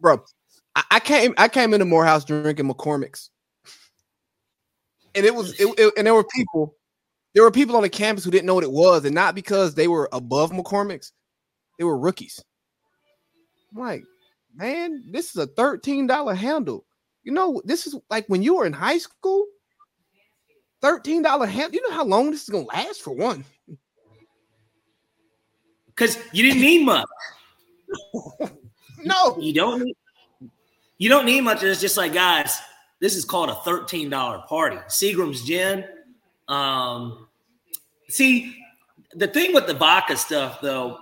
bro. I, I came I came into Morehouse drinking McCormick's, and it was it, it, and there were people there were people on the campus who didn't know what it was, and not because they were above McCormick's, they were rookies. I'm like, man, this is a thirteen dollar handle. You know, this is like when you were in high school. Thirteen dollar handle. You know how long this is gonna last for one. Because you didn't need much. no, you don't need. You don't need much. It's just like, guys, this is called a thirteen dollar party. Seagram's Gin. Um, see, the thing with the vodka stuff, though,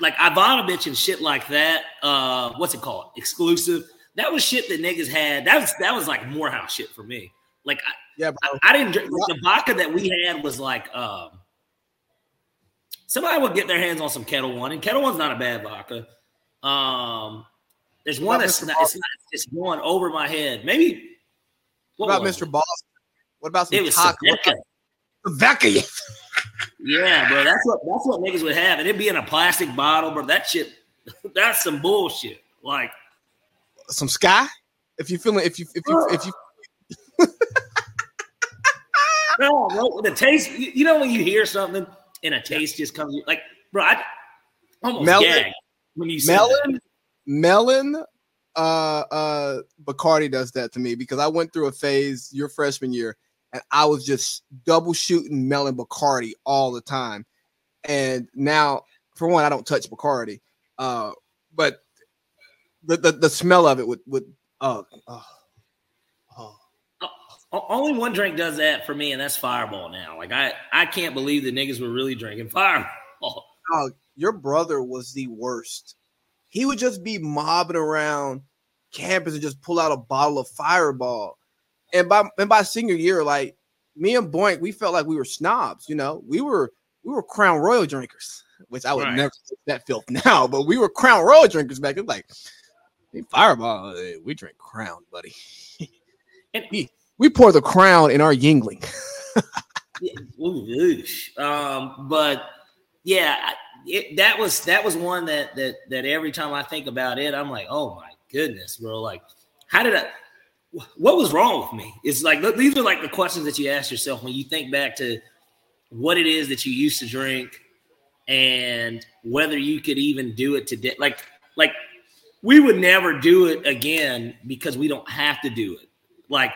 like Ivanovich and shit like that. Uh, what's it called? Exclusive. That was shit that niggas had. That was that was like Morehouse shit for me. Like, I, yeah, I, I, didn't drink the vodka that we had was like um, somebody would get their hands on some Ketel One, and Ketel One's not a bad vodka. Um, there's one that's not, it's not just going over my head. Maybe what, what about Mr. Boston? What about some it was yeah, bro. That's what that's what niggas would have, and it'd be in a plastic bottle, bro. That shit, that's some bullshit. Like some sky. If you feeling, if you if you if you. no, bro, the taste. You know when you hear something and a taste just comes, like, bro, I almost melon, gagged when you melon, melon uh uh Bacardi does that to me because I went through a phase your freshman year and I was just double shooting melon Bacardi all the time. And now for one, I don't touch Bacardi. Uh but the the, the smell of it would would oh, oh, oh. Only one drink does that for me, and that's Fireball. Now, like I, I can't believe the niggas were really drinking Fireball. Oh, your brother was the worst he would just be mobbing around campus and just pull out a bottle of Fireball. And by and by senior year, like me and Boink, we felt like we were snobs. You know, we were we were Crown Royal drinkers, which I would right. never that filth now, but we were Crown Royal drinkers back then. Like hey, Fireball, we drink Crown, buddy. and we, we pour the Crown in our Yuengling. um, but yeah, it, that was that was one that that that every time I think about it, I'm like, oh my goodness, bro. Like, how did I? What was wrong with me? It's like these are like the questions that you ask yourself when you think back to what it is that you used to drink and whether you could even do it today. Like, like we would never do it again because we don't have to do it. Like,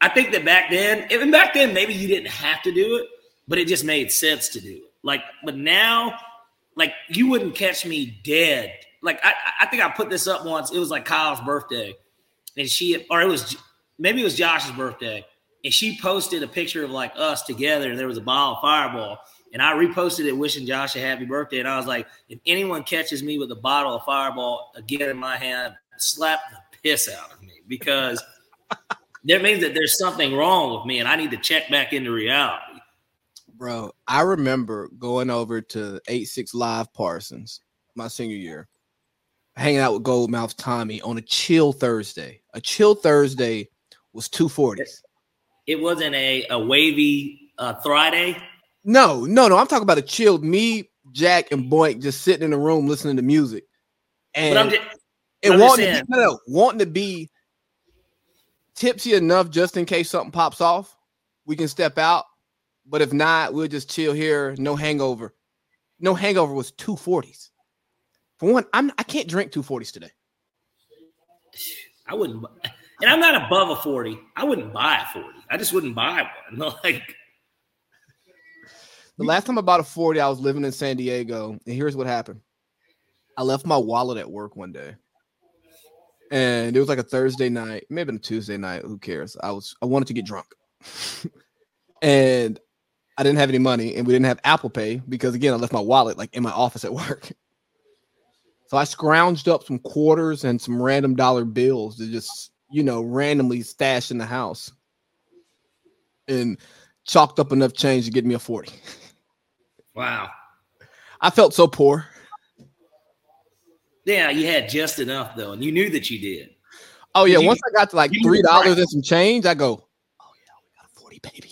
I think that back then, even back then, maybe you didn't have to do it, but it just made sense to do it. Like, but now like you wouldn't catch me dead. Like I, I think I put this up once. It was like Kyle's birthday, and she or it was maybe it was Josh's birthday, and she posted a picture of like us together, and there was a ball of Fireball, and I reposted it wishing Josh a happy birthday, and I was like, if anyone catches me with a bottle of Fireball again in my hand, slap the piss out of me because. that means that there's something wrong with me and I need to check back into reality. Bro, I remember going over to 86 Live Parsons my senior year, hanging out with Goldmouth Tommy on a chill Thursday. A chill Thursday was 240s. It wasn't a, a wavy uh, Friday. No, no, no. I'm talking about a chilled me, Jack, and Boink just sitting in the room listening to music. And but I'm just, and wanting, to be, no, no, wanting to be tipsy enough just in case something pops off. We can step out but if not, we'll just chill here. No hangover. No hangover was 240s. For one, I'm I can't drink 240s today. I wouldn't and I'm not above a 40. I wouldn't buy a 40. I just wouldn't buy one. like the last time I bought a 40, I was living in San Diego, and here's what happened. I left my wallet at work one day. And it was like a Thursday night, maybe a Tuesday night. Who cares? I was I wanted to get drunk. and I didn't have any money and we didn't have Apple Pay because again I left my wallet like in my office at work. So I scrounged up some quarters and some random dollar bills to just, you know, randomly stash in the house. And chalked up enough change to get me a 40. Wow. I felt so poor. Yeah, you had just enough though, and you knew that you did. Oh yeah, you, once I got to like three dollars and some change, I go, oh yeah, we got a 40, baby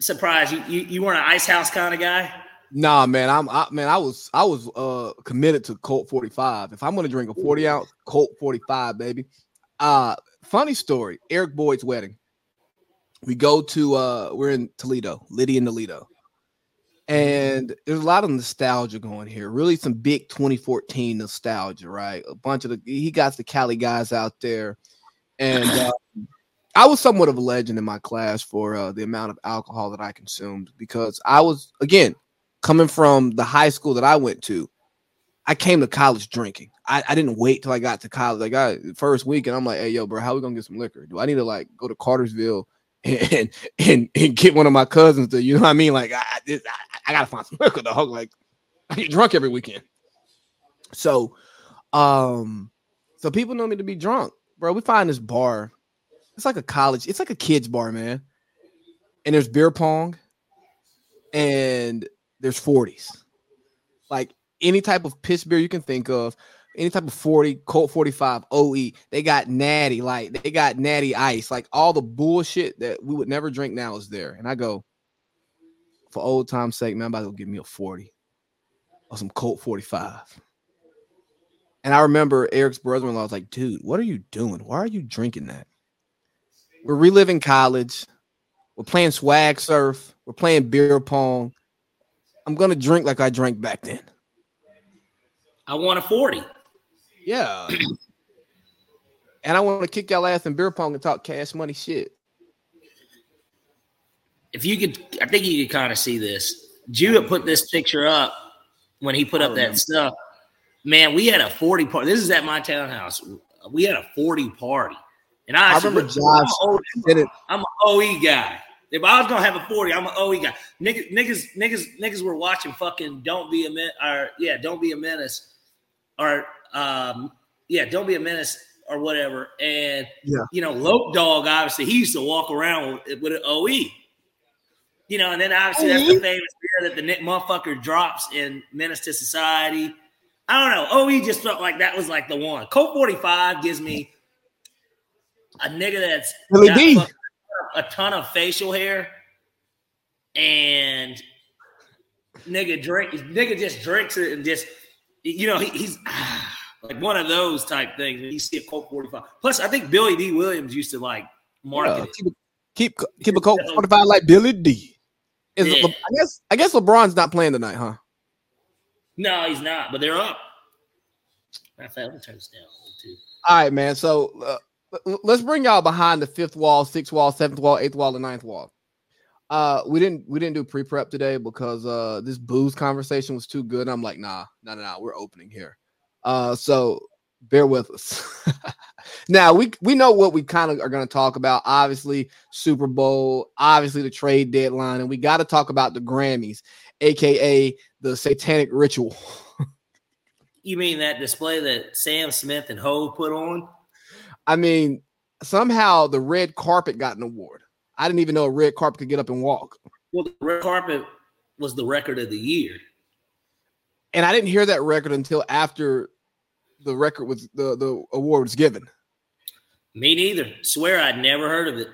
surprised you, you, you weren't an ice house kind of guy. Nah, man, I'm I, man. I was I was uh committed to Colt 45. If I'm gonna drink a 40 ounce Colt 45, baby. Uh, funny story. Eric Boyd's wedding. We go to uh, we're in Toledo, Lydia and Toledo, and there's a lot of nostalgia going here. Really, some big 2014 nostalgia, right? A bunch of the he got the Cali guys out there, and uh, I was somewhat of a legend in my class for uh, the amount of alcohol that I consumed because I was again coming from the high school that I went to, I came to college drinking. I, I didn't wait till I got to college. Like I first week, and I'm like, hey yo, bro, how we gonna get some liquor? Do I need to like go to Cartersville and and and get one of my cousins to, you know what I mean? Like I I, I gotta find some liquor, dog. Like I get drunk every weekend. So um so people know me to be drunk, bro. We find this bar. It's like a college, it's like a kids bar, man. And there's beer pong, and there's 40s. Like any type of piss beer you can think of, any type of 40, Colt 45, OE. They got natty, like they got natty ice, like all the bullshit that we would never drink now is there. And I go, for old time's sake, man, I'm about to go give me a 40 or some Colt 45. And I remember Eric's brother-in-law was like, dude, what are you doing? Why are you drinking that? We're reliving college. We're playing swag surf. We're playing beer pong. I'm gonna drink like I drank back then. I want a 40. Yeah. and I want to kick y'all ass in beer pong and talk cash money shit. If you could, I think you could kind of see this. Jewett put this picture up when he put up that stuff. Man, we had a 40 party. This is at my townhouse. We had a 40 party. And I, I remember Josh did it. I'm an OE guy. If I was gonna have a 40, I'm an OE guy. Niggas, niggas, niggas, niggas were watching fucking Don't Be a Menace or yeah, Don't Be a Menace or um yeah, Don't Be a Menace or whatever. And yeah. you know, Loc Dog, obviously, he used to walk around with, with an OE. You know, and then obviously that's the famous beer that the Nick motherfucker drops in Menace to Society. I don't know. OE just felt like that was like the one. Colt 45 gives me a nigga that's really a ton of facial hair and nigga drink nigga just drinks it and just you know he, he's like one of those type things. You see a Colt 45. Plus, I think Billy Dee Williams used to like market yeah, keep, keep keep a Colt 45 like Billy Dee Is yeah. Le, I guess I guess LeBron's not playing tonight, huh? No, he's not. But they're up. Fact, let me turn this down too. All right, man. So uh, let's bring y'all behind the fifth wall, sixth wall, seventh wall, eighth wall, and ninth wall. Uh, we didn't we didn't do pre prep today because uh this booze conversation was too good. I'm like, nah, nah, nah, nah, we're opening here. Uh, so bear with us. now we we know what we kind of are going to talk about. Obviously, Super Bowl, obviously the trade deadline, and we got to talk about the Grammys, aka the Satanic Ritual. you mean that display that Sam Smith and Ho put on? I mean, somehow the red carpet got an award. I didn't even know a red carpet could get up and walk. Well, the red carpet was the record of the year. And I didn't hear that record until after the record was the, the award was given. Me neither. Swear I'd never heard of it.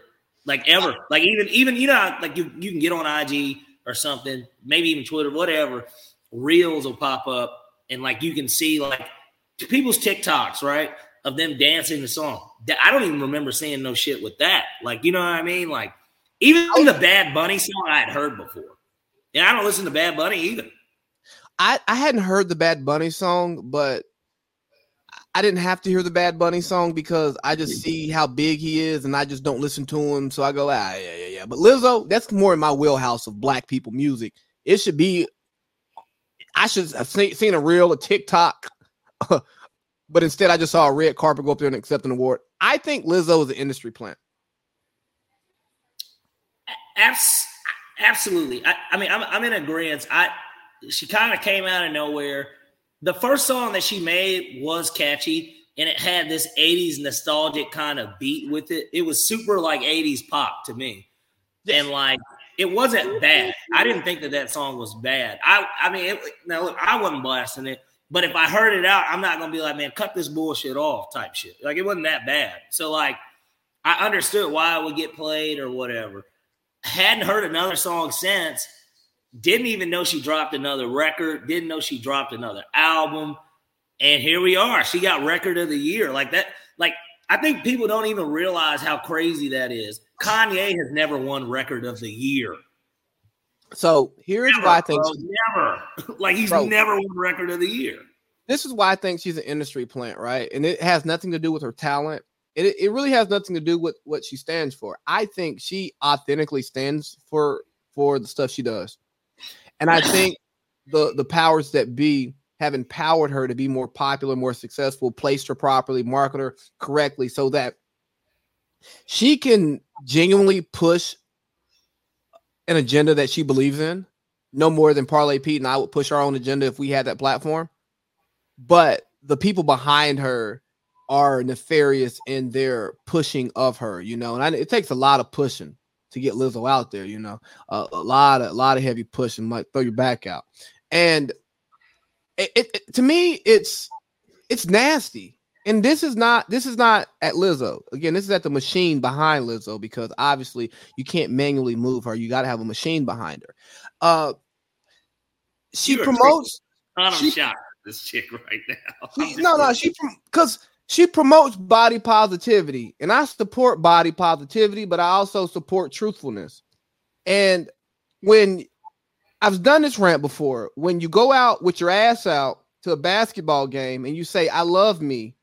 Like ever. Like even even you know like you, you can get on IG or something, maybe even Twitter, whatever. Reels will pop up and like you can see like people's TikToks, right? Of them dancing the song. I don't even remember seeing no shit with that. Like, you know what I mean? Like, even the Bad Bunny song I had heard before. And I don't listen to Bad Bunny either. I, I hadn't heard the Bad Bunny song, but I didn't have to hear the Bad Bunny song because I just see how big he is and I just don't listen to him. So I go, ah, yeah, yeah, yeah. But Lizzo, that's more in my wheelhouse of black people music. It should be, I should have seen, seen a reel, a TikTok but instead I just saw a red carpet go up there and accept an award. I think Lizzo is an industry plant. Abs- absolutely. I, I mean, I'm, I'm in agreement. I she kind of came out of nowhere. The first song that she made was catchy and it had this 80s nostalgic kind of beat with it. It was super like 80s pop to me. And like it wasn't bad. I didn't think that that song was bad. I I mean, it, now look, I wasn't blasting it. But if I heard it out, I'm not gonna be like, man, cut this bullshit off type shit. Like it wasn't that bad. So like I understood why it would get played or whatever. Hadn't heard another song since, Didn't even know she dropped another record. Didn't know she dropped another album. And here we are. She got record of the year. Like that. Like I think people don't even realize how crazy that is. Kanye has never won record of the year. So here's never, why I think bro, never. like he's bro, never won record of the year. This is why I think she's an industry plant, right? And it has nothing to do with her talent. It, it really has nothing to do with what she stands for. I think she authentically stands for for the stuff she does. And I think the the powers that be have empowered her to be more popular, more successful, placed her properly, market her correctly so that she can genuinely push an agenda that she believes in, no more than Parlay Pete and I would push our own agenda if we had that platform. But the people behind her are nefarious in their pushing of her, you know, and I, it takes a lot of pushing to get Lizzo out there, you know, uh, a lot of a lot of heavy pushing, like throw your back out, and it, it, to me, it's it's nasty. And this is not this is not at Lizzo. Again, this is at the machine behind Lizzo because obviously you can't manually move her. You got to have a machine behind her. Uh, she You're promotes. I'm she, shocked this chick right now. She, no, no, she because she promotes body positivity, and I support body positivity, but I also support truthfulness. And when I've done this rant before. When you go out with your ass out to a basketball game and you say, I love me,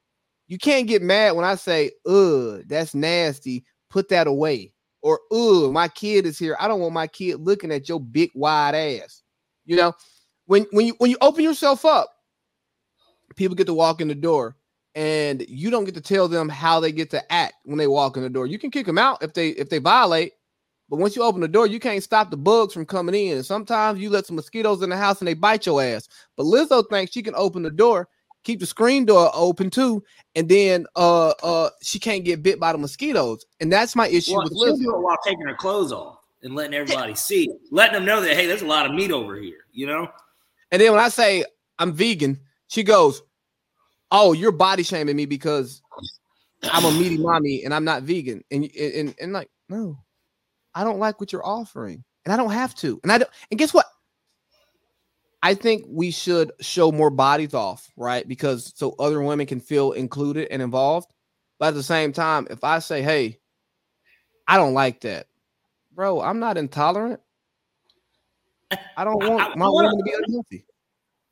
you can't get mad when I say, ugh, that's nasty. Put that away. Or, ugh, my kid is here. I don't want my kid looking at your big wide ass. You know, when when you when you open yourself up, people get to walk in the door and you don't get to tell them how they get to act when they walk in the door. You can kick them out if they if they violate, but once you open the door, you can't stop the bugs from coming in. Sometimes you let some mosquitoes in the house and they bite your ass. But Lizzo thinks she can open the door, keep the screen door open too, and then uh uh she can't get bit by the mosquitoes. And that's my issue well, with Lizzo. While taking her clothes off and letting everybody see, letting them know that hey, there's a lot of meat over here, you know. And then when I say I'm vegan, she goes, "Oh, you're body shaming me because I'm a meaty mommy and I'm not vegan." And and and, and like, no, I don't like what you're offering, and I don't have to. And I don't. And guess what? I think we should show more bodies off, right? Because so other women can feel included and involved. But at the same time, if I say, "Hey, I don't like that," bro, I'm not intolerant. I don't want I, I, my woman to be unhealthy.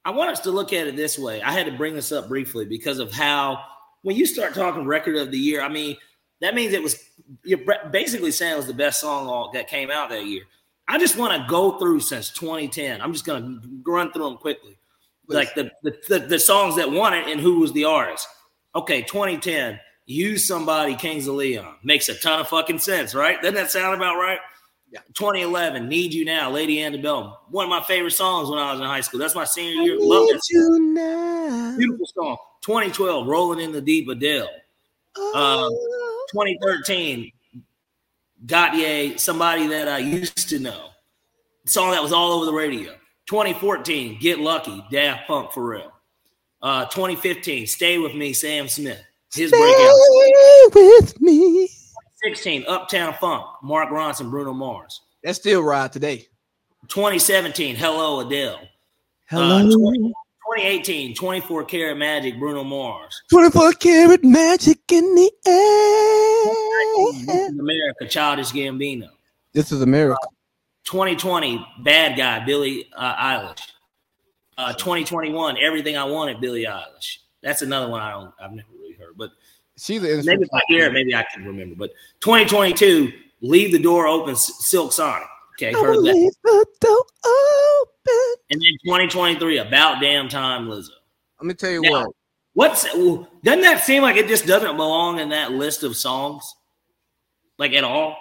I want us to look at it this way. I had to bring this up briefly because of how when you start talking record of the year, I mean, that means it was you're basically saying it was the best song that came out that year. I just want to go through since 2010. I'm just going to run through them quickly, Please. like the, the, the the songs that won it and who was the artist. Okay, 2010. Use somebody, Kings of Leon makes a ton of fucking sense, right? Doesn't that sound about right? Yeah. 2011, Need You Now, Lady Antebellum. One of my favorite songs when I was in high school. That's my senior year. Love that. You now. Beautiful song. 2012, Rolling in the Deep, Adele. Uh, 2013, Gotye, somebody that I used to know. Song that was all over the radio. 2014, Get Lucky, Daft Punk for real. Uh, 2015, Stay With Me, Sam Smith. His Stay breakout. with me. 16, Uptown Funk, Mark Ronson, Bruno Mars. That's still right today. 2017, Hello Adele. Hello. Uh, 20, 2018, 24 karat magic, Bruno Mars. 24 karat magic in the air. This is America, Childish Gambino. This is America. Uh, 2020, bad guy, Billie uh, Eilish. Uh, 2021, everything I wanted, Billie Eilish. That's another one I don't, I've never really heard, but she's maybe if I hear it, maybe I can remember. But 2022, leave the door open, Silk Sonic. Okay, heard that. And then 2023, about damn time, Lizzo. Let me tell you now, what. What's doesn't that seem like it just doesn't belong in that list of songs, like at all?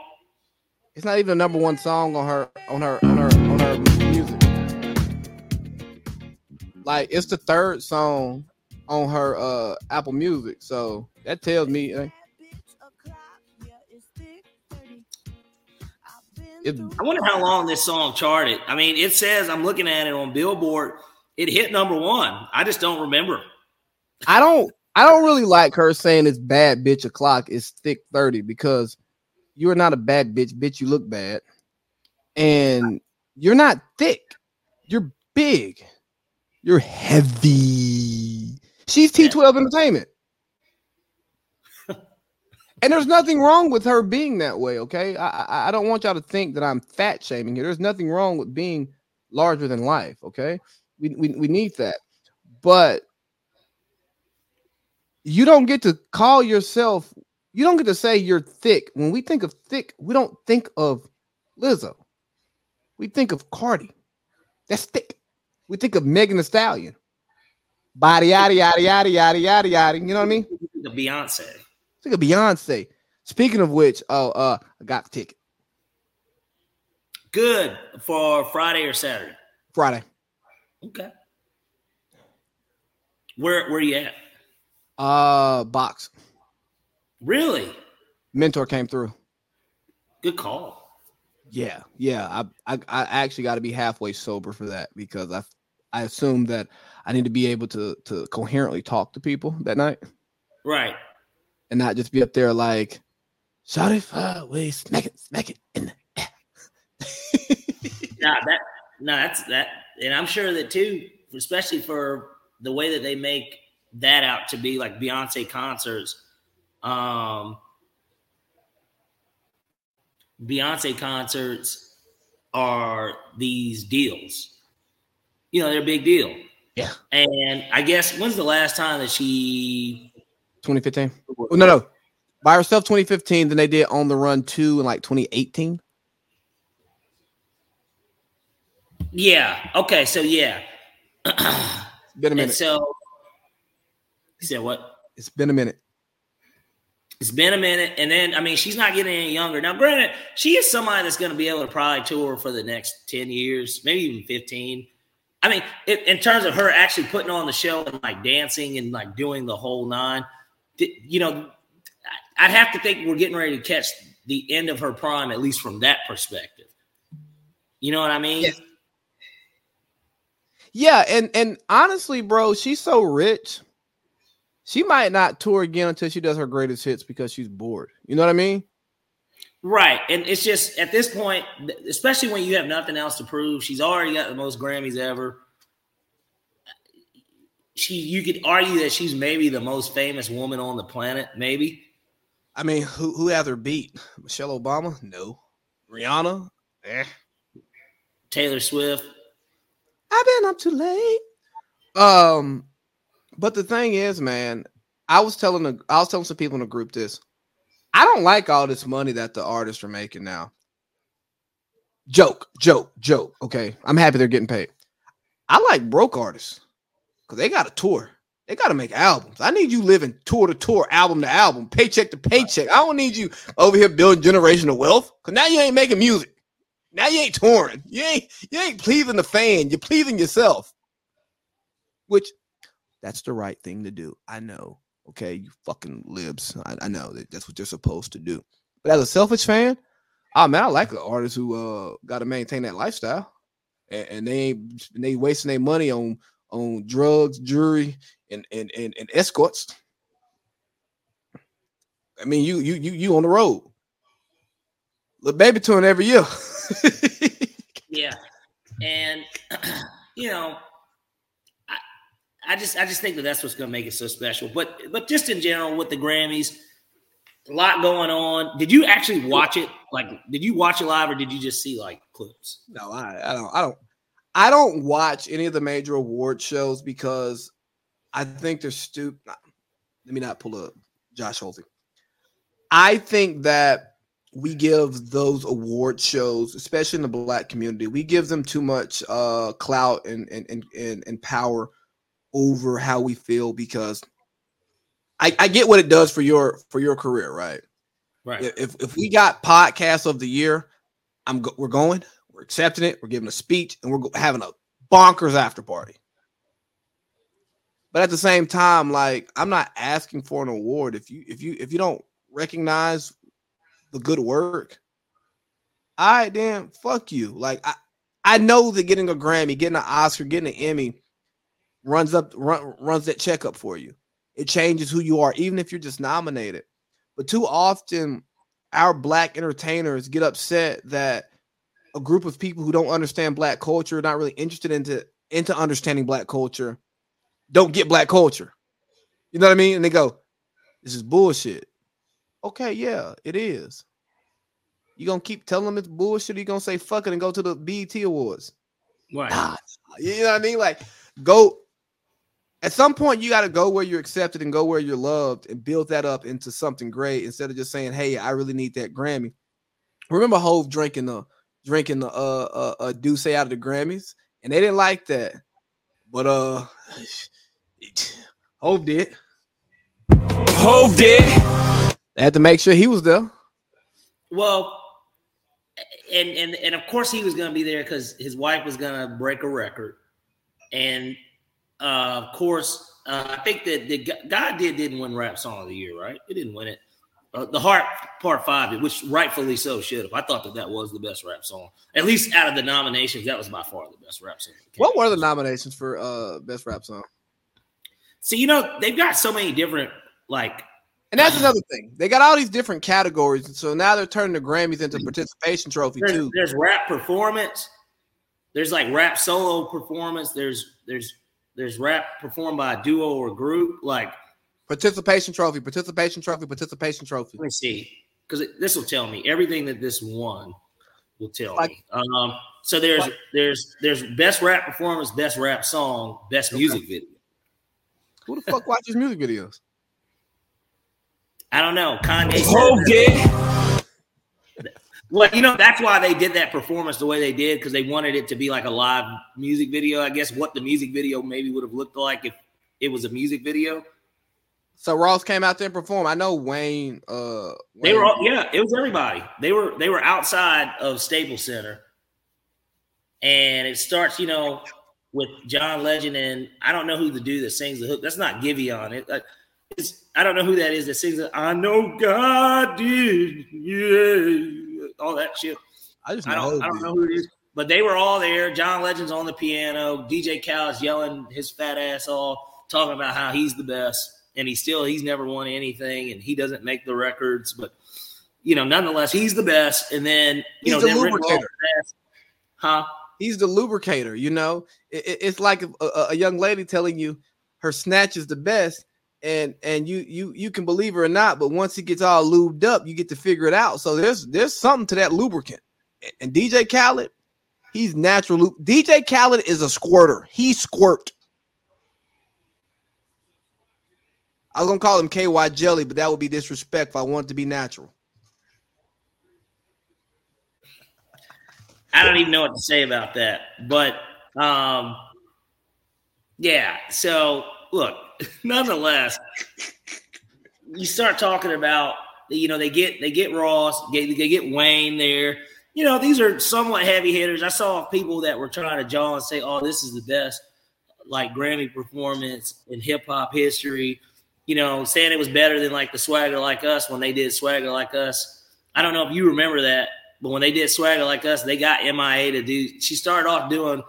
It's not even a number one song on her on her on her on her music. Like it's the third song on her uh Apple Music, so that tells me. Like, It, I wonder how long this song charted. I mean, it says I'm looking at it on Billboard. It hit number one. I just don't remember. I don't. I don't really like her saying it's bad bitch o'clock. is thick thirty because you are not a bad bitch. Bitch, you look bad. And You're not thick. You're big. You're heavy. She's T12 Entertainment. and there's nothing wrong with her being that way, okay? I, I, I don't want y'all to think that I'm fat shaming here. There's nothing wrong with being larger than life, okay? We, we, we need that. But you don't get to call yourself, you don't get to say you're thick. When we think of thick, we don't think of Lizzo. We think of Cardi. That's thick. We think of Megan Thee Stallion. Body yada yada yada yada yada yada. You know what I mean? The Beyonce. Think of Beyonce. Speaking of which, oh, uh, I got the ticket. Good for Friday or Saturday. Friday. Okay. Where where you at? Uh, box. Really? Mentor came through. Good call. Yeah, yeah. I I, I actually got to be halfway sober for that because I I assume that I need to be able to to coherently talk to people that night. Right. And not just be up there like, shot it far away, smack it, smack it in the air. nah, that no, that's that, and I'm sure that too, especially for the way that they make that out to be like Beyonce concerts. Um, Beyonce concerts are these deals. You know, they're a big deal. Yeah. And I guess when's the last time that she 2015? Oh, no, no. By herself 2015, then they did on the run 2 in like 2018. Yeah. Okay. So yeah. been a minute. And so he said what? It's been a minute. It's been a minute, and then I mean, she's not getting any younger. Now, granted, she is somebody that's going to be able to probably tour for the next ten years, maybe even fifteen. I mean, it, in terms of her actually putting on the show and like dancing and like doing the whole nine, you know, I'd have to think we're getting ready to catch the end of her prime, at least from that perspective. You know what I mean? Yeah. Yeah, and and honestly, bro, she's so rich. She might not tour again until she does her greatest hits because she's bored. You know what I mean? Right. And it's just at this point, especially when you have nothing else to prove, she's already got the most Grammys ever. She you could argue that she's maybe the most famous woman on the planet, maybe. I mean, who who has her beat? Michelle Obama? No. Rihanna? Eh. Taylor Swift? I've been up too late. Um, but the thing is, man, I was telling the I was telling some people in the group this. I don't like all this money that the artists are making now. Joke, joke, joke. Okay, I'm happy they're getting paid. I like broke artists because they got a tour. They got to make albums. I need you living tour to tour, album to album, paycheck to paycheck. I don't need you over here building generational wealth because now you ain't making music. Now you ain't touring. You ain't you ain't pleasing the fan. You're pleasing yourself. Which that's the right thing to do. I know. Okay, you fucking libs. I, I know that that's what you're supposed to do. But as a selfish fan, oh man, I like an artist who uh got to maintain that lifestyle, and, and they and they wasting their money on on drugs, jewelry, and and and, and escorts. I mean, you you you you on the road. The baby touring every year. yeah, and you know, I I just I just think that that's what's going to make it so special. But but just in general with the Grammys, a lot going on. Did you actually watch it? Like, did you watch it live or did you just see like clips? No, I, I don't. I don't. I don't watch any of the major award shows because I think they're stupid. Let me not pull up Josh Holsey. I think that we give those award shows, especially in the black community, we give them too much uh, clout and, and and and power over how we feel because I, I get what it does for your for your career, right? Right. If if we got podcast of the year, I'm go, we're going, we're accepting it, we're giving a speech, and we're go, having a bonkers after party. But at the same time, like I'm not asking for an award if you if you if you don't recognize the good work, I right, then fuck you. Like I I know that getting a Grammy, getting an Oscar, getting an Emmy runs up run, runs that checkup for you. It changes who you are, even if you're just nominated. But too often, our black entertainers get upset that a group of people who don't understand black culture, not really interested into into understanding black culture, don't get black culture. You know what I mean? And they go, "This is bullshit." Okay, yeah, it is. You gonna keep telling them it's bullshit? Or you gonna say fuck it and go to the BET Awards? Right. Nah, you know what I mean? Like, go. At some point, you got to go where you're accepted and go where you're loved and build that up into something great instead of just saying, "Hey, I really need that Grammy." Remember Hove drinking the drinking the uh uh, uh out of the Grammys, and they didn't like that, but uh, Hove did. Hove did. They had to make sure he was there. Well, and and and of course he was going to be there because his wife was going to break a record, and uh, of course uh, I think that the God did didn't win rap song of the year, right? It didn't win it. Uh, the Heart Part Five, which rightfully so should have. I thought that that was the best rap song, at least out of the nominations. That was by far the best rap song. What were the nominations for uh best rap song? See, you know they've got so many different like and that's another thing. They got all these different categories. and So now they're turning the Grammys into participation trophy there's, too. There's rap performance. There's like rap solo performance. There's there's there's rap performed by a duo or group. Like participation trophy, participation trophy, participation trophy. Let me see. Because this will tell me everything that this won will tell like, me. Um, so there's like, there's there's best rap performance, best rap song, best music okay. video. Who the fuck watches music videos? I don't know. Kanye said Well, you know, that's why they did that performance the way they did because they wanted it to be like a live music video. I guess what the music video maybe would have looked like if it was a music video. So Ross came out there and performed. I know Wayne. Uh, Wayne. they were, all, yeah, it was everybody. They were, they were outside of Staples Center, and it starts, you know, with John Legend and I don't know who the dude that sings the hook. That's not Giveon. It, uh, it's I don't know who that is that sings it. I know God did, yeah, all that shit. I just I don't, I don't know who it is, but they were all there. John Legend's on the piano. DJ Khaled's yelling his fat ass off, talking about how he's the best, and he still he's never won anything, and he doesn't make the records, but you know, nonetheless, he's the best. And then you he's know, the lubricator, huh? He's the lubricator. You know, it, it's like a, a young lady telling you her snatch is the best and and you you you can believe it or not, but once it gets all lubed up, you get to figure it out. So there's there's something to that lubricant. And DJ Khaled, he's natural. DJ Khaled is a squirter. He squirt. I was gonna call him KY Jelly, but that would be disrespectful. I want it to be natural. I don't even know what to say about that, but um, yeah. So look, nonetheless, you start talking about you know they get they get Ross, they, they get Wayne there. You know these are somewhat heavy hitters. I saw people that were trying to jaw and say, "Oh, this is the best like Grammy performance in hip hop history." You know, saying it was better than like the Swagger Like Us when they did Swagger Like Us. I don't know if you remember that, but when they did Swagger Like Us, they got MIA to do. She started off doing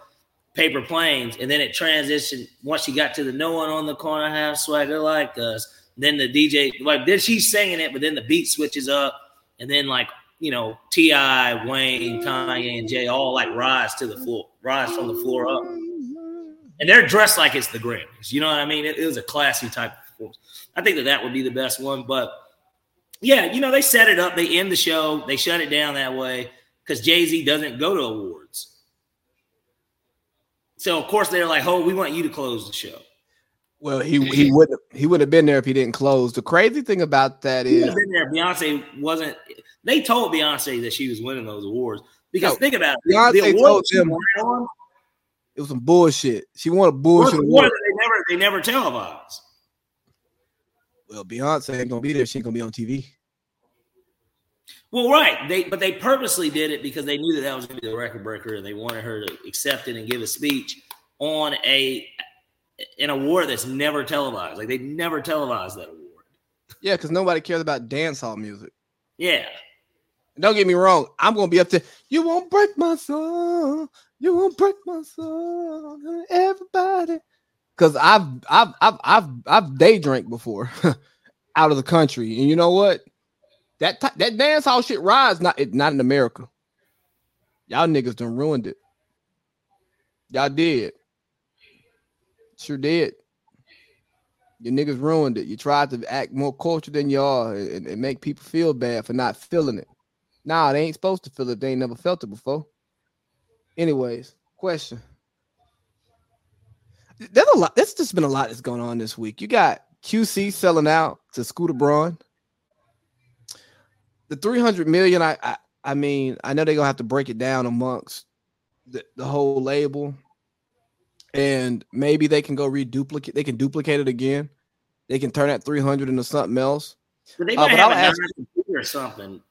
paper planes, and then it transitioned once she got to the no one on the corner have swagger like us. Then the DJ like then she's singing it, but then the beat switches up, and then like you know T.I., Wayne, Kanye, and Jay all like rise to the floor, rise from the floor up, and they're dressed like it's the Grammys. You know what I mean? It, it was a classy type of performance. I think that that would be the best one, but yeah, you know they set it up, they end the show, they shut it down that way because Jay Z doesn't go to awards. So of course they're like, "Oh, we want you to close the show." Well, he he would he would have been there if he didn't close. The crazy thing about that is, been there. Beyonce wasn't. They told Beyonce that she was winning those awards because no, think about it. Beyonce the told them on, it was some bullshit. She won a bullshit award. They never they never televised. Well, Beyonce ain't gonna be there. She ain't gonna be on TV. Well, right. They but they purposely did it because they knew that that was going to be the record breaker, and they wanted her to accept it and give a speech on a an award that's never televised. Like they never televised that award. Yeah, because nobody cares about dance hall music. Yeah. don't get me wrong. I'm gonna be up to you won't break my soul. You won't break my soul. Everybody. Cause I've I've I've I've I've day drank before out of the country. And you know what? That that dance hall shit rides not it, not in America. Y'all niggas done ruined it. Y'all did. Sure did. You niggas ruined it. You tried to act more cultured than you are and, and make people feel bad for not feeling it. Nah, they ain't supposed to feel it. They ain't never felt it before. Anyways, question. There's a lot. There's just been a lot that's going on this week. You got QC selling out to Scooter Braun. The 300 million, I, I I mean, I know they're gonna have to break it down amongst the, the whole label, and maybe they can go reduplicate. They can duplicate it again. They can turn that 300 into something else. But they Uh, might but have a ask- or something.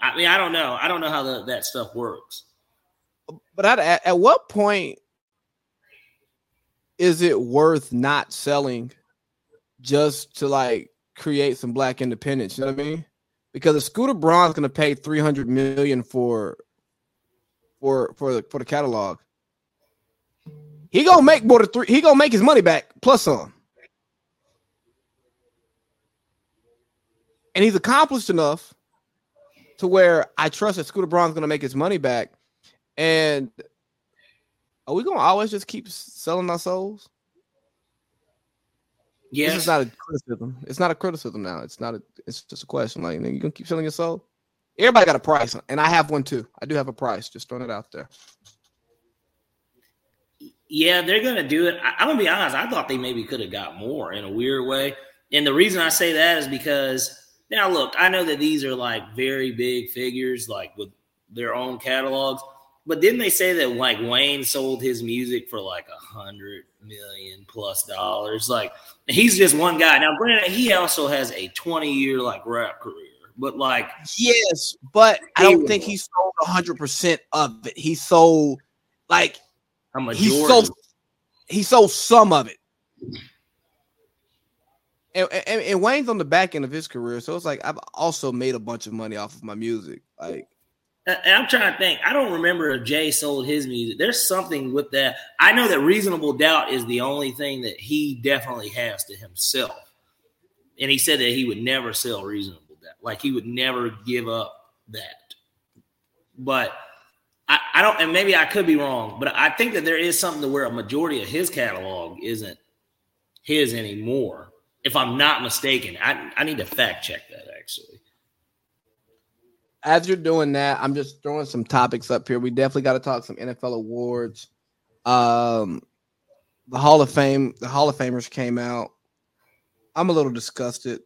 I mean, I don't know. I don't know how the, that stuff works. But at, at at what point is it worth not selling just to like create some black independence? You know what I mean? Because if Scooter Braun's going to pay 300 million for for for the for the catalog, he gonna make more than three. He gonna make his money back plus some. And he's accomplished enough to where I trust that Scooter Braun's gonna make his money back. And are we gonna always just keep selling our souls? Yes. This is not a criticism. It's not a criticism now. It's not a. It's just a question. Like, you gonna keep selling your soul? Everybody got a price, and I have one too. I do have a price. Just throwing it out there. Yeah, they're gonna do it. I, I'm gonna be honest. I thought they maybe could have got more in a weird way, and the reason I say that is because now look, I know that these are like very big figures, like with their own catalogs. But didn't they say that like Wayne sold his music for like a hundred million plus dollars? Like he's just one guy. Now, granted, he also has a 20 year like rap career, but like Yes, but I don't think he sold a hundred percent of it. He sold like a he majority. sold he sold some of it. And, and, and Wayne's on the back end of his career, so it's like I've also made a bunch of money off of my music. Like I'm trying to think. I don't remember if Jay sold his music. There's something with that. I know that Reasonable Doubt is the only thing that he definitely has to himself. And he said that he would never sell Reasonable Doubt. Like he would never give up that. But I, I don't, and maybe I could be wrong, but I think that there is something to where a majority of his catalog isn't his anymore. If I'm not mistaken, I, I need to fact check that actually. As you're doing that, I'm just throwing some topics up here. We definitely got to talk some NFL awards. Um, the Hall of Fame, the Hall of Famers came out. I'm a little disgusted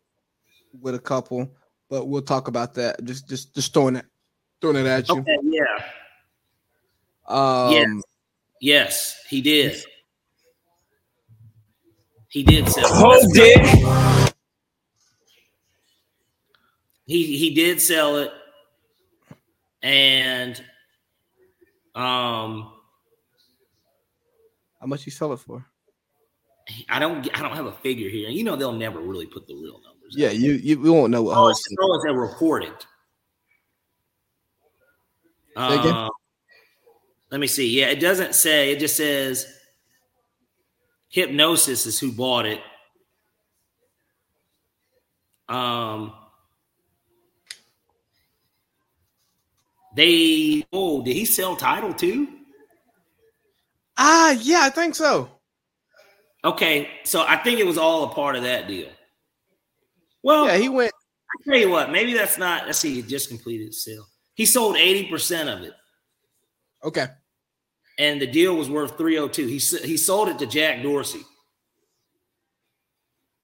with a couple, but we'll talk about that. Just, just, just throwing it, throwing it at you. Okay, yeah. Um, Yes. Yes, he did. He did sell. Hold it. He he did sell it, and um, how much you sell it for? I don't I don't have a figure here. You know they'll never really put the real numbers. Yeah, you, you, we won't know what. Oh, Hall it's oh, it's a reported. Um, let me see. Yeah, it doesn't say. It just says Hipgnosis is who bought it. Um, they. Oh, did he sell title too? ah, yeah, I think so. Okay, so I think it was all a part of that deal. Well, Yeah, he went. I tell you what, maybe that's not. Let's see. He just completed sale. He sold eighty percent of it. Okay, and the deal was worth 302 he he sold it to jack dorsey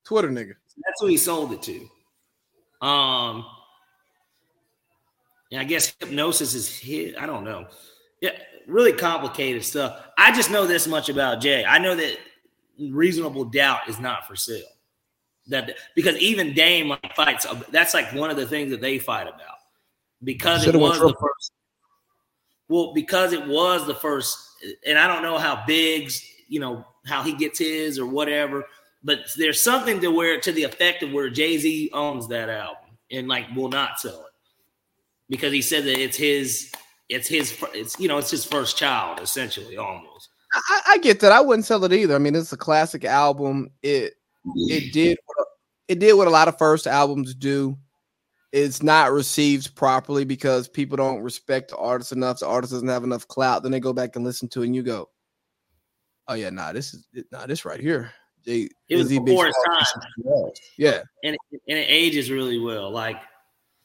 Twitter nigga. that's who he sold it to um and i guess Hipgnosis is his i don't know. Yeah really complicated stuff. I just know this much about jay. I know that reasonable doubt is not for sale. That because even dame like, fights uh, that's like one of the things that they fight about. Because it was the first well, because it was the first, and I don't know how Biggs, you know, how he gets his or whatever, but there's something to where to the effect of where Jay Z owns that album and like will not sell it because he said that it's his, it's his, it's you know, it's his first child essentially almost. I, I get that. I wouldn't sell it either. I mean, it's a classic album. It it did it did what a lot of first albums do. it's not received properly because people don't respect the artist enough. The artist doesn't have enough clout. Then they go back and listen to it, and you go, "Oh yeah, nah, this is nah, this right here." They, it was before its time. Yeah, and it, and it ages really well. Like,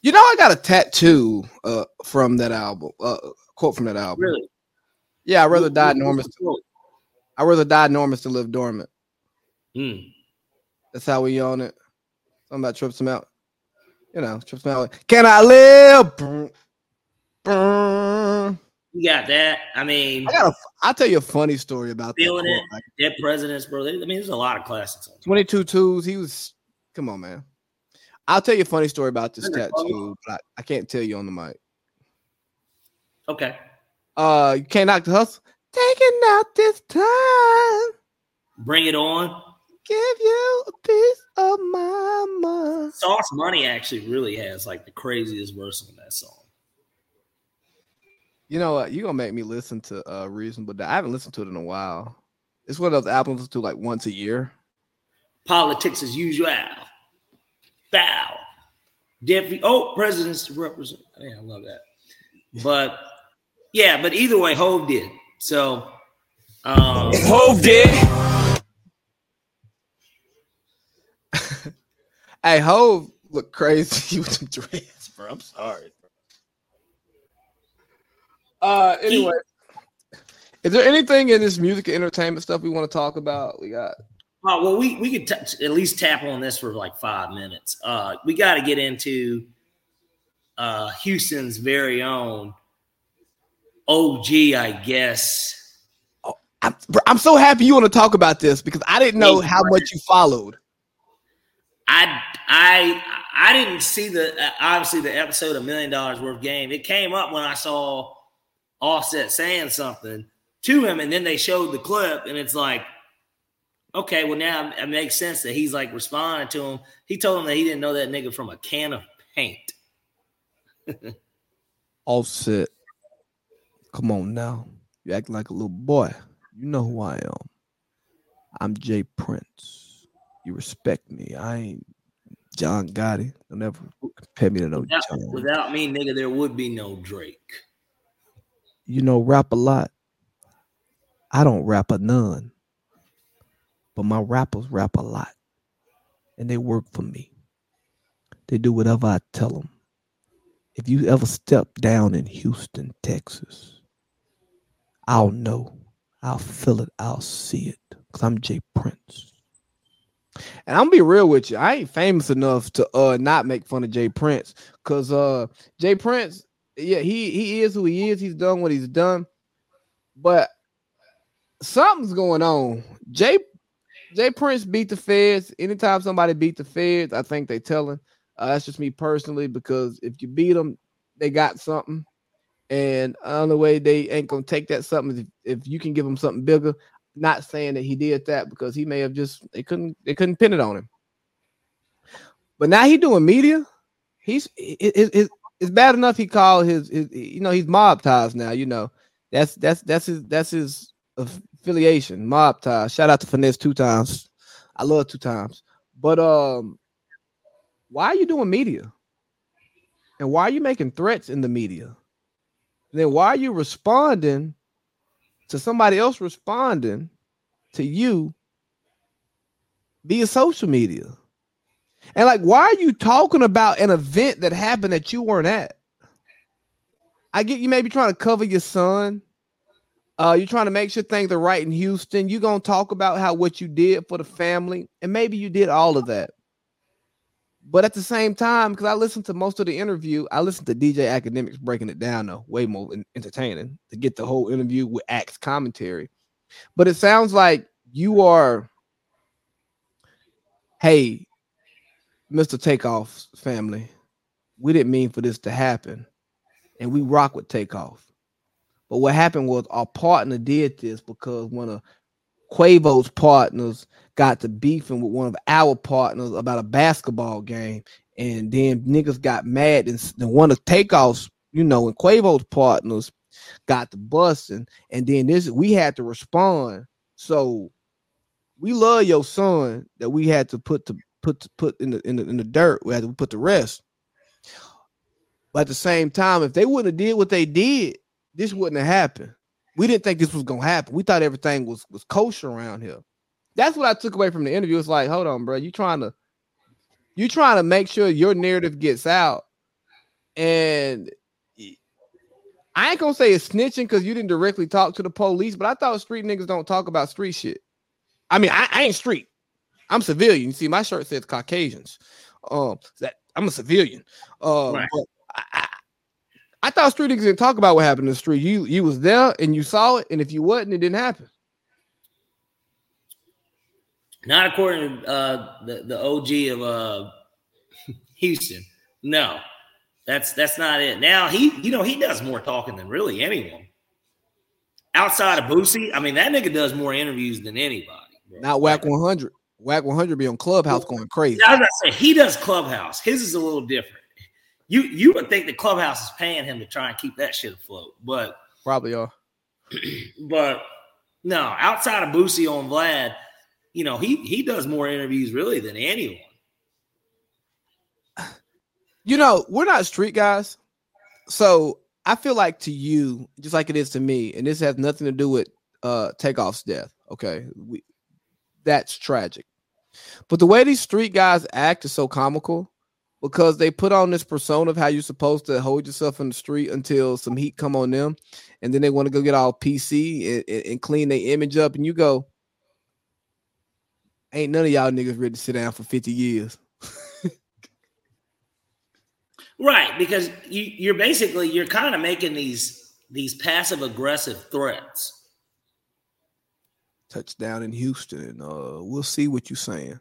you know, I got a tattoo uh, from that album. Uh, quote from that album. Really? Yeah, I rather die enormous. I rather die enormous to live dormant. Mm. That's how we own it. Something about trips them out. You know, trips them out. Can I live? You got that. I mean, I got a, I'll tell you a funny story about feeling that. It. Dead presidents, bro. I mean, there's a lot of classics. 22 twos. He was, come on, man. I'll tell you a funny story about this tattoo, but I, I can't tell you on the mic. Okay. Uh, you can't knock the hustle. Taking out this time. Bring it on. Give you a piece of my mind. Sauce Money actually really has like the craziest verse on that song. You know what? You're gonna make me listen to uh Reasonable Doubt. I haven't listened to it in a while. It's one of those albums to like once a year. Politics as usual. Bow. Deputy. Oh, presidents to represent. Yeah, I love that. But yeah, but either way, Hove did. So um Hove did. hey, Hove look crazy with the dreads, bro. I'm sorry. Uh, anyway, is there anything in this music and entertainment stuff we want to talk about? We got. Oh well, we we could t- at least tap on this for like five minutes. Uh, we got to get into uh Houston's very own OG, I guess. Oh, I'm, I'm so happy you want to talk about this because I didn't know how much you followed. I I I didn't see the uh, obviously the episode of Million Dollars Worth Game. It came up when I saw Offset saying something to him, and then they showed the clip, and it's like, okay, well now it makes sense that he's like responding to him. He told him that he didn't know that nigga from a can of paint. Offset, come on now, you act like a little boy. You know who I am. I'm J. Prince. You respect me. I ain't John Gotti. Don't ever compare me to no without, John. Without me, nigga, there would be no Drake you know, rap a lot. I don't rap a none, but my rappers rap a lot, and they work for me. They do whatever I tell them. If you ever step down in Houston, Texas, I'll know. I'll feel it. I'll see it. Because I'm J. Prince. And I'm gonna be real with you. I ain't famous enough to uh not make fun of J. Prince. Cause uh J. Prince yeah, he he is who he is. He's done what he's done, but something's going on. Jay J. Prince beat the feds. Anytime somebody beat the feds, I think they telling. Uh, that's just me personally because if you beat them, they got something, and the way they ain't gonna take that something. If, if you can give them something bigger, not saying that he did that because he may have just they couldn't they couldn't pin it on him. But now he doing media. He's his it's bad enough he called his, his you know he's mob ties now you know that's that's that's his that's his affiliation mob ties. Shout out to Finesse2Tymes. I love two times. But um why are you doing media? And why are you making threats in the media? And then why are you responding to somebody else responding to you via social media? And like, why are you talking about an event that happened that you weren't at? I get you may be trying to cover your son. Uh, you're trying to make sure things are right in Houston. You're gonna talk about how what you did for the family, and maybe you did all of that. But at the same time, because I listened to most of the interview, I listened to DJ Akademiks breaking it down, though, way more entertaining to get the whole interview with Axe commentary. But it sounds like you are, hey, Mr. Takeoff's family, we didn't mean for this to happen. And we rock with Takeoff. But what happened was our partner did this because one of Quavo's partners got to beefing with one of our partners about a basketball game. And then niggas got mad and, and one of Takeoff's, you know, and Quavo's partners got the busting. And then this we had to respond. So we love your son that we had to put to put to put in the in the, in the dirt. We had to put the rest. But at the same time, if they wouldn't have did what they did, this wouldn't have happened. We didn't think this was gonna happen. We thought everything was was kosher around here. That's what I took away from the interview. It's like, hold on, bro, you trying to you trying to make sure your narrative gets out, and I ain't gonna say it's snitching because you didn't directly talk to the police, but I thought street niggas don't talk about street shit. I mean, I, I ain't street. I'm civilian. You see, my shirt says Caucasians. Um, that I'm a civilian. Um, right. I, I, thought street didn't talk about what happened in the street. You you was there and you saw it, and if you wasn't, it didn't happen. Not according to uh, the the OG of uh, Houston. No, that's that's not it. Now he, you know, he does more talking than really anyone. Outside of Boosie, I mean, that nigga does more interviews than anybody. Bro. Not Wack 100. Wack 100 be on Clubhouse going crazy. I was gonna say he does Clubhouse. His is a little different. You you would think the Clubhouse is paying him to try and keep that shit afloat, but probably are. but no, outside of Boosie on Vlad, you know, he he does more interviews really than anyone. You know, we're not street guys. So I feel like to you, just like it is to me, and this has nothing to do with uh takeoff's death. Okay. We that's tragic. But the way these street guys act is so comical because they put on this persona of how you're supposed to hold yourself in the street until some heat come on them, and then they want to go get all PC and, and, clean their image up, and you go, "Ain't none of y'all niggas ready to sit down for 50 years." Right, because you, you're basically you're kind of making these these passive aggressive threats. Touchdown in Houston, uh, we'll see what you're saying.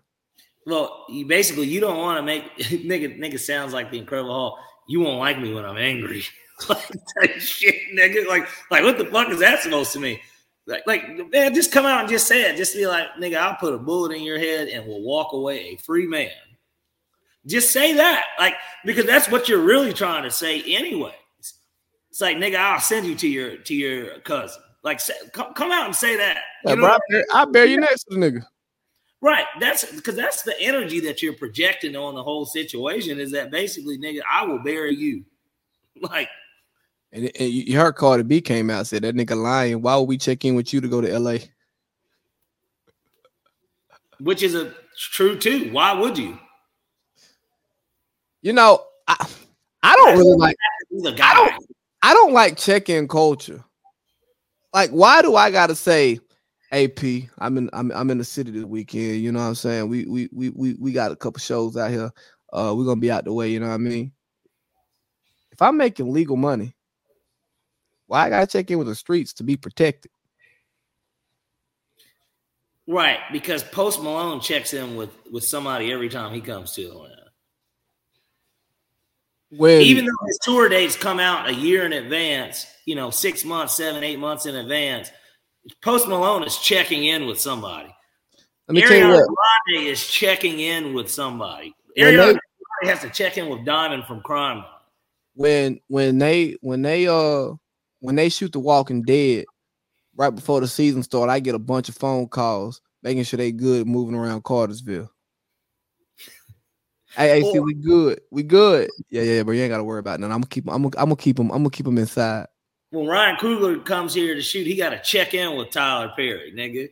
Well, you basically you don't want to make nigga nigga sounds like the Incredible Hulk. You won't like me when I'm angry. like shit, nigga. Like like what the fuck is that supposed to mean? Like like man, just come out and just say it. Just be like, nigga, I'll put a bullet in your head and we'll walk away a free man. Just say that, like, because that's what you're really trying to say, anyways. It's like, nigga, I'll send you to your to your cousin. Like, say, come, come out and say that. You know I, bear, you next to the nigga. Right. That's because that's the energy that you're projecting on the whole situation. Is that basically, nigga, I will bury you. Like, and, and you heard Cardi B came out said that nigga lying. Why would we check in with you to go to LA? Which is a true too. Why would you? You know, I, I don't really like. I don't. I don't like check-in culture. Like, why do I gotta say, AP? I'm in. I'm. I'm in the city this weekend. You know what I'm saying? We we we we we got a couple shows out here. Uh, we're gonna be out the way. You know what I mean? If I'm making legal money, why I gotta check in with the streets to be protected? Right, because Post Malone checks in with with somebody every time he comes to Atlanta. When, Even though his tour dates come out a year in advance, you know, six months, seven, eight months in advance, Post Malone is checking in with somebody. Let me Ariana tell you what. Grande is checking in with somebody. Ariana they, has to check in with Diamond from Crime. When when they when they uh when they shoot The Walking Dead right before the season start, I get a bunch of phone calls making sure they good moving around Cartersville. Hey, hey, see, we good. We good. Yeah, yeah, yeah, but you ain't got to worry about none. I'm gonna keep. I'm gonna, I'm gonna keep them. I'm gonna keep him inside. When Ryan Coogler comes here to shoot, he got to check in with Tyler Perry, nigga.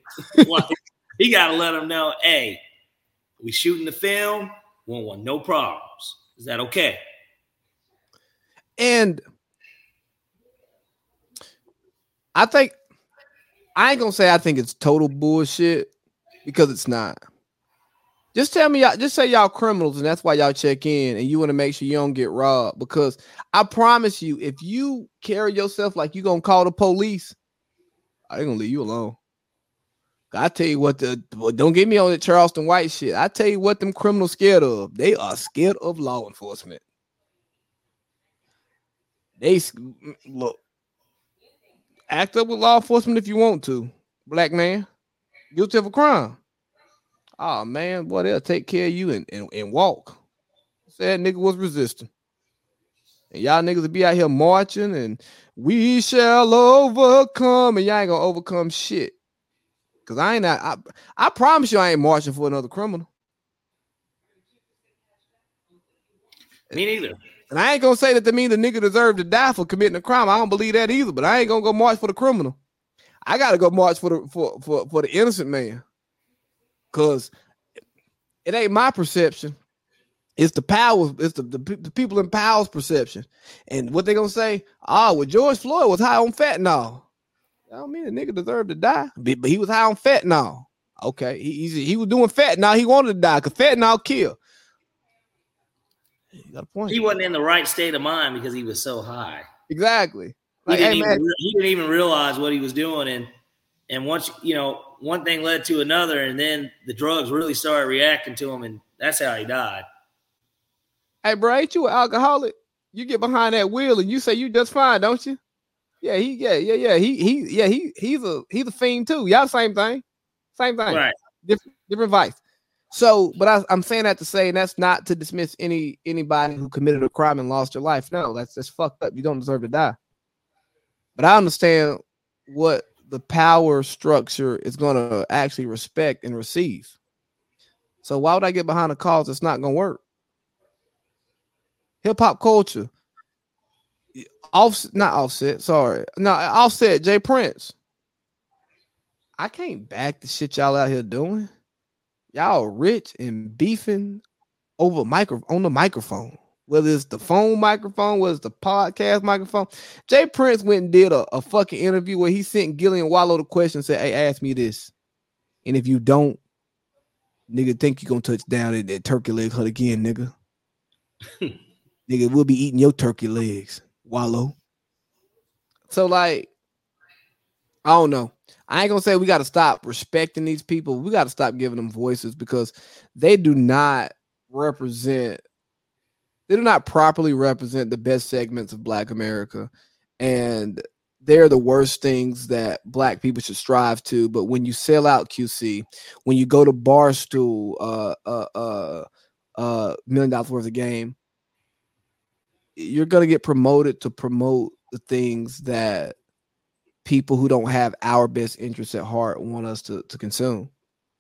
he got to let him know, hey, we shooting the film. Won't want no problems. Is that okay? And I think I ain't gonna say I think it's total bullshit because it's not. Just tell me, y'all, just say y'all criminals, and that's why y'all check in, and you want to make sure you don't get robbed. Because I promise you, if you carry yourself like you gonna call the police, I ain't gonna leave you alone. I tell you what, the don't get me on the Charleston White shit. I tell you what, them criminals scared of. They are scared of law enforcement. They look, act up with law enforcement if you want to, black man, guilty of a crime. Oh man, boy, they'll take care of you and, and, and walk. Said nigga was resisting. And y'all niggas will be out here marching and we shall overcome. And y'all ain't gonna overcome shit. Cause I ain't not, I, I promise you I ain't marching for another criminal. Me neither. And I ain't gonna say that to mean the nigga deserved to die for committing a crime. I don't believe that either. But I ain't gonna go march for the criminal. I gotta go march for the for for, for the innocent man. Cause it ain't my perception. It's the power. It's the, the, the people in power's perception. And what they gonna say? Oh, well, George Floyd was high on fentanyl. I don't mean the nigga deserved to die, but he was high on fentanyl. Okay, he he was doing fentanyl. He wanted to die because fentanyl kill. got a point. He wasn't in the right state of mind because he was so high. Exactly. Like, he, didn't hey, even, he didn't even realize what he was doing, and and once you know, one thing led to another, and then the drugs really started reacting to him, and that's how he died. Hey, bro, ain't you an alcoholic? You get behind that wheel and you say you just fine, don't you? Yeah, he, yeah, yeah, yeah. He, he, yeah, he, he's a, he's a fiend too. Y'all same thing, same thing, right? Different, different vice. So, but I, am saying that to say, and that's not to dismiss any anybody who committed a crime and lost their life. No, that's that's fucked up. You don't deserve to die. But I understand what the power structure is going to actually respect and receive. So why would I get behind a cause that's not going to work? Hip hop culture, off not offset, sorry, no offset. J. Prince. I can't back the shit y'all out here doing. Y'all rich and beefing over micro on the microphone whether it's the phone microphone, whether it's the podcast microphone. J. Prince went and did a, a fucking interview where he sent Gillie and Wallo the question, said, Hey, ask me this. And if you don't, nigga, think you gonna touch down at that turkey leg hut again, nigga. nigga, we'll be eating your turkey legs, Wallo. So, like, I don't know. I ain't gonna say we gotta stop respecting these people. We gotta stop giving them voices because they do not represent they do not properly represent the best segments of Black America, and they're the worst things that Black people should strive to. But when you sell out QC, when you go to Barstool, uh, uh, uh, uh, million dollars worth of game, you're gonna get promoted to promote the things that people who don't have our best interests at heart want us to, to consume.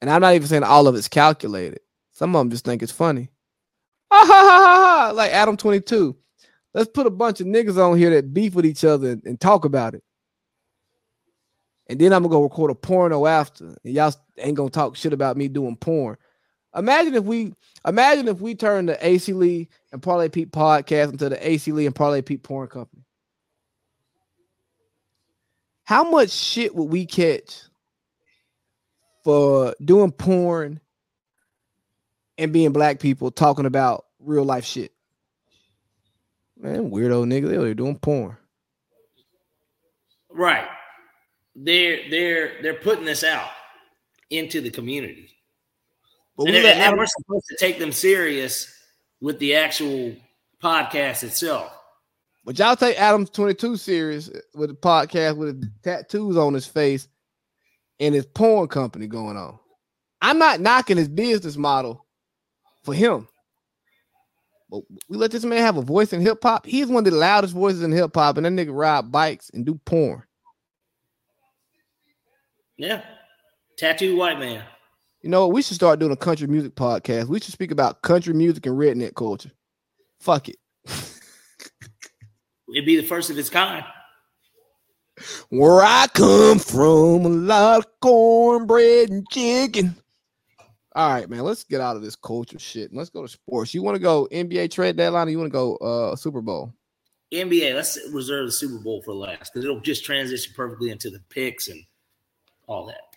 And I'm not even saying all of it's calculated. Some of them just think it's funny. Ah, ha, ha, ha, like Adam 22. Let's put a bunch of niggas on here that beef with each other and, and talk about it. And then I'm gonna go record a porno after. And y'all ain't gonna talk shit about me doing porn. Imagine if we imagine if we turn the AC Lee and Parlay Pete podcast into the AC Lee and Parlay Pete porn company. How much shit would we catch for doing porn and being black people talking about real life shit. Man, weirdo nigga, they're doing porn. Right. They're they're they're putting this out into the community. But and, we and then we're supposed to take them serious with the actual podcast itself. But y'all take Adams 22 serious with the podcast with the tattoos on his face and his porn company going on. I'm not knocking his business model for him. But we let this man have a voice in hip hop. He's one of the loudest voices in hip hop, and that nigga ride bikes and do porn. Yeah. tattooed white man. You know, what? we should start doing a country music podcast. We should speak about country music and redneck culture. Fuck it. It'd be the first of its kind. Where I come from, a lot of cornbread and chicken. All right, man. Let's get out of this culture shit. and Let's go to sports. You want to go NBA trade deadline, or you want to go uh Super Bowl? NBA. Let's reserve the Super Bowl for last because it'll just transition perfectly into the picks and all that.